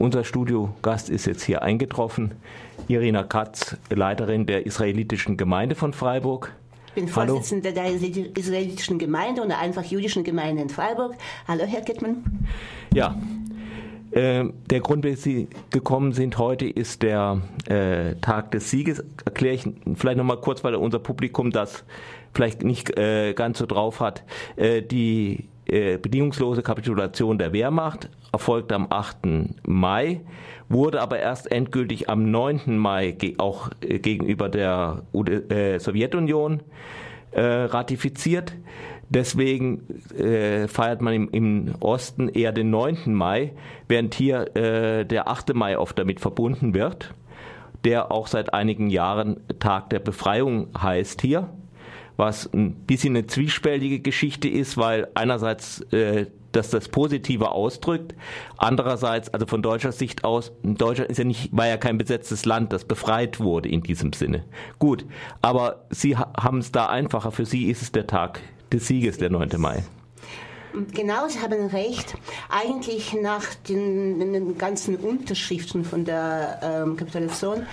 Unser Studiogast ist jetzt hier eingetroffen. Irina Katz, Leiterin der israelitischen Gemeinde von Freiburg. Ich bin Vorsitzende der israelitischen Gemeinde und der einfach jüdischen Gemeinde in Freiburg. Hallo, Herr Kittmann. Ja, äh, der Grund, wie Sie gekommen sind heute, ist der äh, Tag des Sieges. Erkläre ich vielleicht nochmal kurz, weil unser Publikum das vielleicht nicht äh, ganz so drauf hat. Äh, die äh, bedingungslose Kapitulation der Wehrmacht erfolgte am 8. Mai, wurde aber erst endgültig am 9. Mai auch äh, gegenüber der äh, Sowjetunion äh, ratifiziert. Deswegen äh, feiert man im, im, Osten eher den 9. Mai, während hier äh, der 8. Mai oft damit verbunden wird, der auch seit einigen Jahren Tag der Befreiung heißt hier was ein bisschen eine zwiespältige Geschichte ist, weil einerseits äh, dass das Positive ausdrückt. Andererseits, also von deutscher Sicht aus, Deutschland ist ja nicht, war ja kein besetztes Land, das befreit wurde in diesem Sinne. Gut, aber Sie haben es da einfacher. Für Sie ist es der Tag des Sieges, der 9. Mai. Genau, Sie haben recht. Eigentlich nach den, den ganzen Unterschriften von der ähm, Kapitulation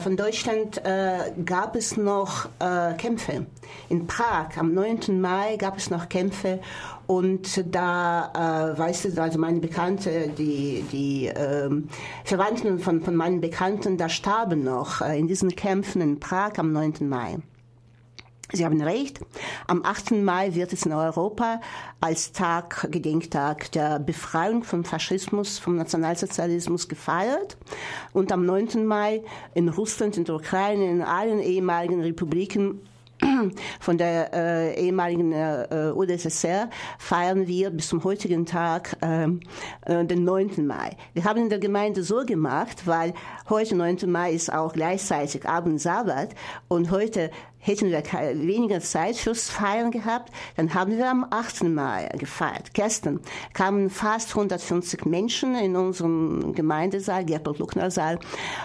von Deutschland äh, gab es noch äh, Kämpfe. In Prag am 9. Mai gab es noch Kämpfe und da, äh, weißt du, also meine Bekannte, die, die ähm, Verwandten von, von meinen Bekannten, da starben noch äh, in diesen Kämpfen in Prag am 9. Mai. Sie haben recht. Am 8. Mai wird es in Europa als Tag, Gedenktag der Befreiung vom Faschismus, vom Nationalsozialismus gefeiert. Und am 9. Mai in Russland, in der Ukraine, in allen ehemaligen Republiken von der äh, ehemaligen äh, UdSSR feiern wir bis zum heutigen Tag äh, äh, den 9. Mai. Wir haben in der Gemeinde so gemacht, weil heute 9. Mai ist auch gleichzeitig Abend Sabbat und heute hätten wir weniger Zeit fürs Feiern gehabt, dann haben wir am 8. Mai gefeiert. Gestern kamen fast 150 Menschen in unserem Gemeindesaal, Gerpel-Luckner-Saal,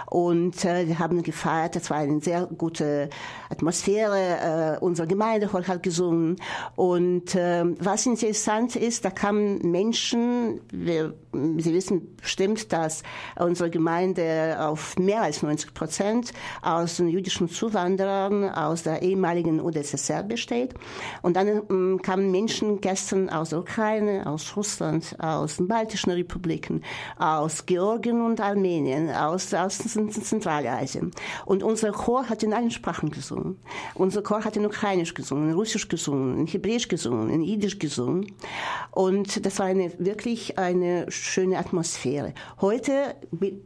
und äh, wir haben gefeiert. Das war eine sehr gute Atmosphäre. Äh, unsere Gemeindehall hat gesungen. Und äh, was interessant ist, da kamen Menschen, wir, Sie wissen bestimmt, dass unsere Gemeinde auf mehr als 90 Prozent aus den jüdischen Zuwanderern aus der ehemaligen UdSSR besteht. Und dann ähm, kamen Menschen gestern aus der Ukraine, aus Russland, aus den baltischen Republiken, aus Georgien und Armenien, aus, aus Zentralasien. Und unser Chor hat in allen Sprachen gesungen. Unser Chor hat in Ukrainisch gesungen, in Russisch gesungen, in Hebräisch gesungen, in Jiddisch gesungen. Und das war eine, wirklich eine schöne Atmosphäre. Heute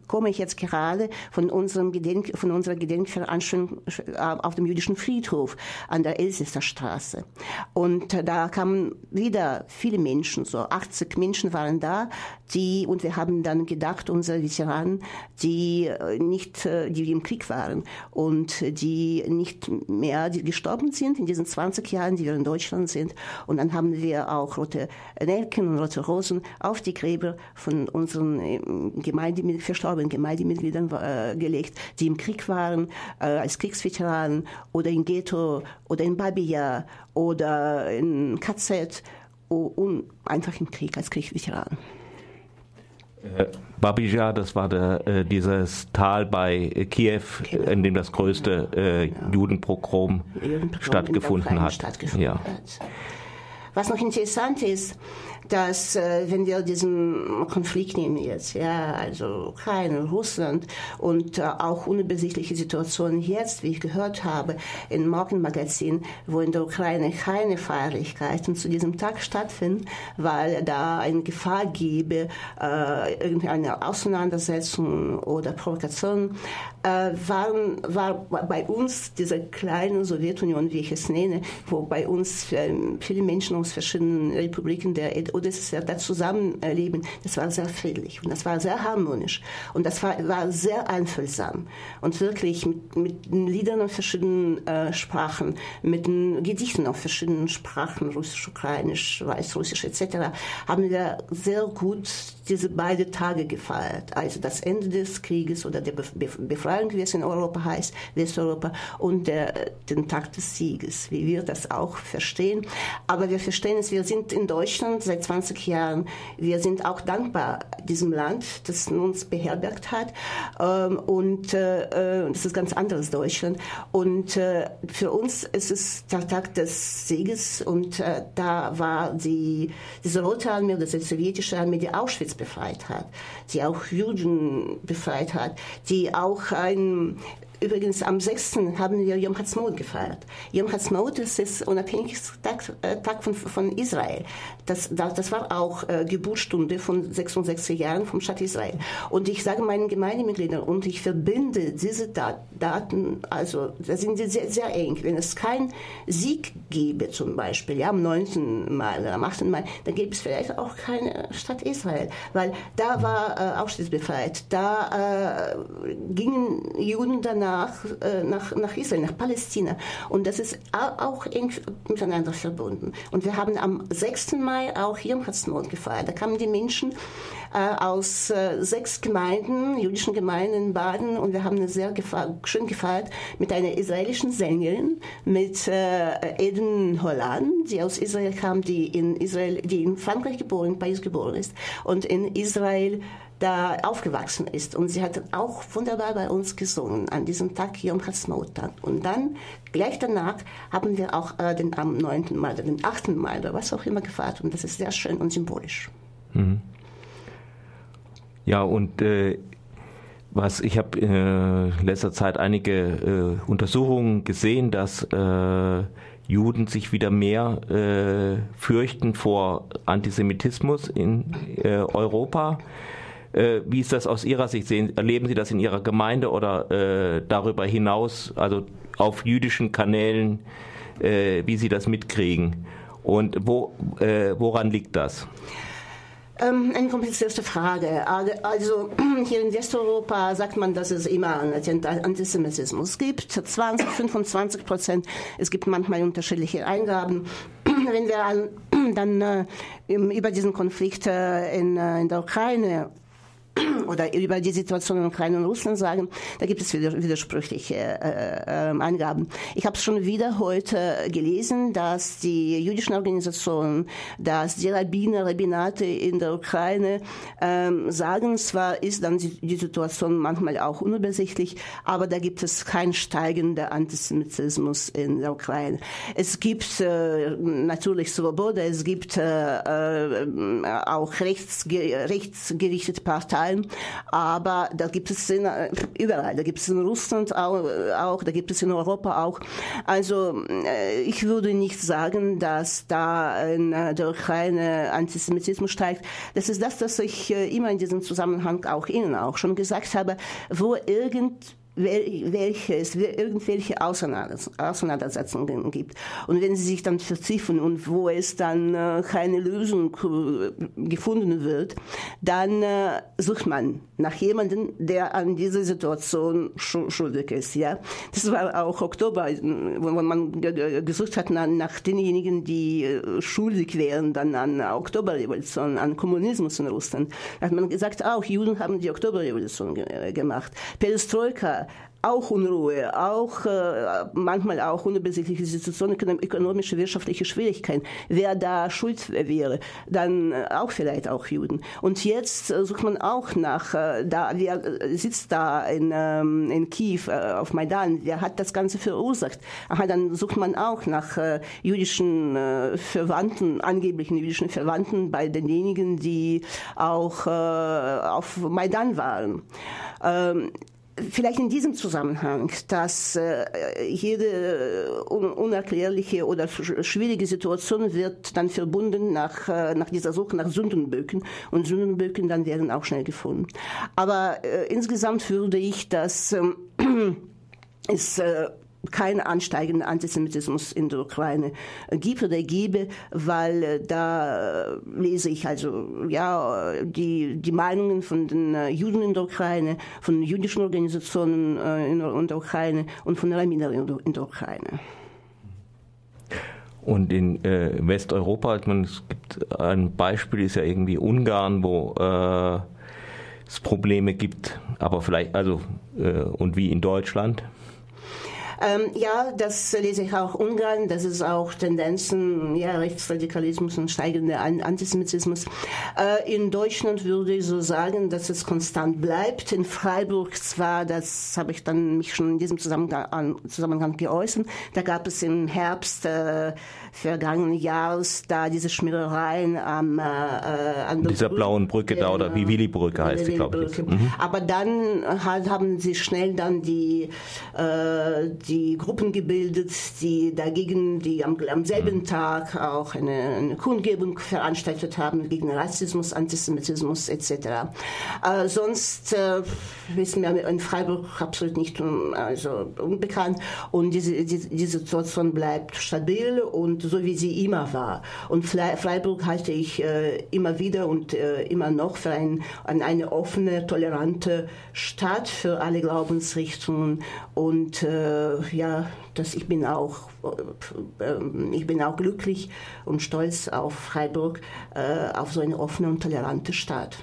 komme ich jetzt gerade von unserem Gedenk, von unserer Gedenkveranstaltung äh, auf dem jüdischen Frieden Friedhof an der Elsässer Straße. Und da kamen wieder viele Menschen, so 80 Menschen waren da, die, und wir haben dann gedacht, unsere Veteranen, die äh, nicht, äh, die im Krieg waren und die nicht mehr die gestorben sind in diesen 20 Jahren, die wir in Deutschland sind. Und dann haben wir auch rote Nelken und rote Rosen auf die Gräber von unseren ähm, Gemeinde, verstorbenen Gemeindemitgliedern äh, gelegt, die im Krieg waren, äh, als Kriegsveteranen oder in Ghetto oder in Babia oder in KZ und einfach im Krieg als Kriegsveteran. Äh, Babija, das war der, äh, dieses Tal bei äh, Kiew, Kiew, in dem das größte äh, ja. Judenpogrom, Judenpogrom stattgefunden hat. Stattgefunden ja. Hat. Was noch interessant ist, dass äh, wenn wir diesen Konflikt nehmen jetzt, ja, also Ukraine, Russland und äh, auch unübersichtliche Situationen jetzt, wie ich gehört habe, im Morgenmagazin, wo in der Ukraine keine Feierlichkeiten zu diesem Tag stattfinden, weil da eine Gefahr gäbe, äh, irgendeine Auseinandersetzung oder Provokation, äh, waren, war bei uns diese kleine Sowjetunion, wie ich es nenne, wo bei uns äh, viele Menschen aus verschiedenen Republiken der oder das da Zusammenleben, das war sehr friedlich und das war sehr harmonisch und das war, war sehr einfühlsam und wirklich mit, mit Liedern auf verschiedenen äh, Sprachen, mit den Gedichten auf verschiedenen Sprachen, Russisch, Ukrainisch, Weißrussisch etc., haben wir sehr gut diese beiden Tage gefeiert. Also das Ende des Krieges oder der Befreiung, wie es in Europa heißt, Westeuropa, und der, den Tag des Sieges, wie wir das auch verstehen. Aber wir verstehen es, wir sind in Deutschland seit 20 Jahren. Wir sind auch dankbar diesem Land, das uns beherbergt hat. Ähm, und äh, das ist ganz anderes Deutschland. Und für uns ist es der Tag des Sieges und da war die, diese Rote Armee oder die sowjetische Armee, die Auschwitz befreit hat, die auch Juden befreit hat, die auch ein Übrigens, am 6. haben wir Yom Ha'atzmaut gefeiert. Yom Ha'atzmaut ist der Unabhängigkeitstag äh, Tag von, von Israel. Das, das war auch äh, Geburtsstunde von 66 Jahren vom Staat Israel. Und ich sage meinen Gemeindemitgliedern, und ich verbinde diese Daten, also da sind sie sehr, sehr eng. Wenn es keinen Sieg gäbe, zum Beispiel, ja, am 9. Mai oder am 8. Mai, dann gäbe es vielleicht auch keine Stadt Israel. Weil da war äh, Auschwitz befreit. Da äh, gingen Juden danach nach, äh, nach, nach Israel, nach Palästina. Und das ist auch eng miteinander verbunden. Und wir haben am 6. Mai auch Yom Ha'atzmaut gefeiert. Da kamen die Menschen äh, aus äh, sechs Gemeinden, jüdischen Gemeinden in Baden und wir haben eine sehr gefa schön gefeiert mit einer israelischen Sängerin, mit Eden Holland, die aus Israel kam, die in Israel, die in Frankreich geboren, in Paris geboren ist und in Israel da aufgewachsen ist. Und sie hat auch wunderbar bei uns gesungen an diesem Tag Yom Ha'atzmaut. Und dann, gleich danach, haben wir auch äh, den am 9. Mai oder den 8. Mai oder was auch immer gefeiert. Und das ist sehr schön und symbolisch. Mhm. Ja, und äh, was ich habe äh, in letzter Zeit einige äh, Untersuchungen gesehen, dass äh, Juden sich wieder mehr äh, fürchten vor Antisemitismus in Europa. Äh, wie ist das aus Ihrer Sicht? Sehen, erleben Sie das in Ihrer Gemeinde oder äh, darüber hinaus, also auf jüdischen Kanälen, äh, wie Sie das mitkriegen? Und wo, äh, woran liegt das? Ähm, eine komplizierte Frage. Also hier in Westeuropa sagt man, dass es immer Antisemitismus gibt. 20, 25 Prozent. Es gibt manchmal unterschiedliche Eingaben. Wenn wir dann äh, über diesen Konflikt äh, in, der Ukraine oder über die Situation in Ukraine und Russland sagen, da gibt es widersprüchliche äh, äh, Angaben. Ich habe schon wieder heute gelesen, dass die jüdischen Organisationen, dass die Rabbiner, Rabbinate in der Ukraine ähm, sagen, zwar ist dann die, Situation manchmal auch unübersichtlich, aber da gibt es keinen steigenden Antisemitismus in der Ukraine. Es gibt äh, natürlich Svoboda, es gibt äh, äh, auch rechtsge rechtsgerichtete Parteien, allem. Aber da gibt es in, äh, überall, da gibt es in Russland auch, auch, da gibt es in Europa auch. Also äh, ich würde nicht sagen, dass da in äh, der Ukraine Antisemitismus steigt. Das ist das, was ich immer in diesem Zusammenhang auch Ihnen auch schon gesagt habe, wo irgend welche es irgendwelche Auseinandersetzungen gibt. Und wenn sie sich dann vertiefen und wo es dann äh, keine Lösung äh, gefunden wird, dann äh, sucht man nach jemandem, der an dieser Situation schuldig ist. Ja, das war auch Oktober, wo man gesucht hat nach denjenigen, die schuldig wären dann an Oktoberrevolution, an Kommunismus in Russland. Da hat man gesagt, auch Juden haben die Oktoberrevolution gemacht. Perestroika auch Unruhe, auch äh, manchmal auch unübersichtliche Situationen, ökonomische, wirtschaftliche Schwierigkeiten. Wer da schuld wäre, dann äh, auch vielleicht auch Juden. Und jetzt äh, sucht man auch nach, äh, da, wer sitzt da in, ähm, in Kiew auf Maidan, wer hat das Ganze verursacht? Aha, dann sucht man auch nach jüdischen Verwandten, angeblichen jüdischen Verwandten bei denjenigen, die auch auf Maidan waren. Ähm, Vielleicht in diesem Zusammenhang, dass äh, jede un unerklärliche oder schwierige Situation wird dann verbunden nach, äh, nach dieser Suche nach Sündenböcken und Sündenböcken dann werden auch schnell gefunden. Aber äh, insgesamt würde ich das ähm, ist äh, keinen ansteigenden Antisemitismus in der Ukraine gibt oder gebe, weil äh, da äh, lese ich also ja die, die Meinungen von den äh, Juden in der Ukraine, von jüdischen Organisationen in der Ukraine und von Rabbinern in der Ukraine. Und in äh, Westeuropa, man, es gibt ein Beispiel, ist ja irgendwie Ungarn, wo äh, es Probleme gibt, aber vielleicht, also, äh, und wie in Deutschland? Ähm, ja, das lese ich auch Ungarn. Das ist auch Tendenzen, ja, Rechtsradikalismus und steigender Antisemitismus. Äh, in Deutschland würde ich so sagen, dass es konstant bleibt. In Freiburg zwar, das habe ich dann mich schon in diesem Zusammenhang, Zusammenhang geäußert, da gab es im Herbst äh, vergangenen Jahres da diese Schmierereien am äh, an dieser Brücke, blauen Brücke da oder wie Willi-Brücke heißt sie, glaube ich. Mhm. Aber dann halt, haben sie schnell dann die äh, die Gruppen gebildet, die dagegen, die am, am selben mhm. Tag auch eine, eine, Kundgebung veranstaltet haben gegen Rassismus, Antisemitismus etc. Äh, sonst äh, wissen wir in Freiburg absolut nicht also unbekannt und diese, diese, diese Situation bleibt stabil und so wie sie immer war. Und Freiburg halte ich äh, immer wieder und äh, immer noch für ein, eine offene, tolerante Stadt für alle Glaubensrichtungen und äh, ja, dass ich bin auch äh, ich bin auch glücklich und stolz auf Freiburg, äh, auf so eine offene und tolerante Stadt.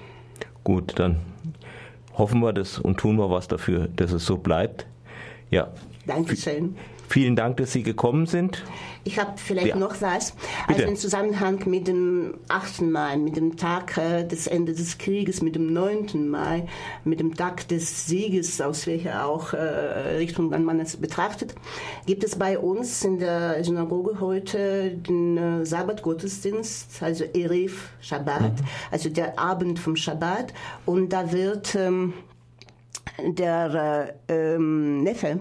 Gut, dann hoffen wir das und tun wir was dafür, dass es so bleibt. Ja. Dankeschön. Vielen Dank, dass Sie gekommen sind. Ich habe vielleicht ja. noch was. Also im Zusammenhang mit dem 8. Mai, mit dem Tag äh, des Endes des Krieges, mit dem 9. Mai, mit dem Tag des Sieges, aus welcher auch äh, Richtung man es betrachtet, gibt es bei uns in der Synagoge heute den äh, Sabbatgottesdienst, also Erev Shabbat, mhm. also der Abend vom Shabbat. Und da wird ähm, der äh, ähm, Neffe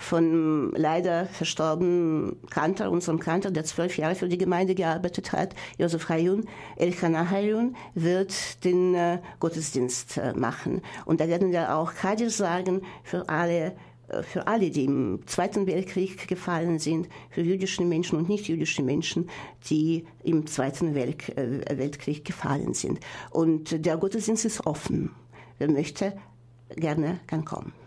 von leider verstorbenen Kantor, unserem Kantor, der zwölf Jahre für die Gemeinde gearbeitet hat, Josef Hayun, Elkanah Hayun, wird den äh, Gottesdienst äh, machen. Und da werden wir auch Kadir sagen für alle äh, für alle, die im Zweiten Weltkrieg gefallen sind, für jüdische Menschen und nicht jüdische Menschen, die im Zweiten Welk, äh, Weltkrieg gefallen sind. Und der Gottesdienst ist offen. Wer möchte, gerne kann kommen.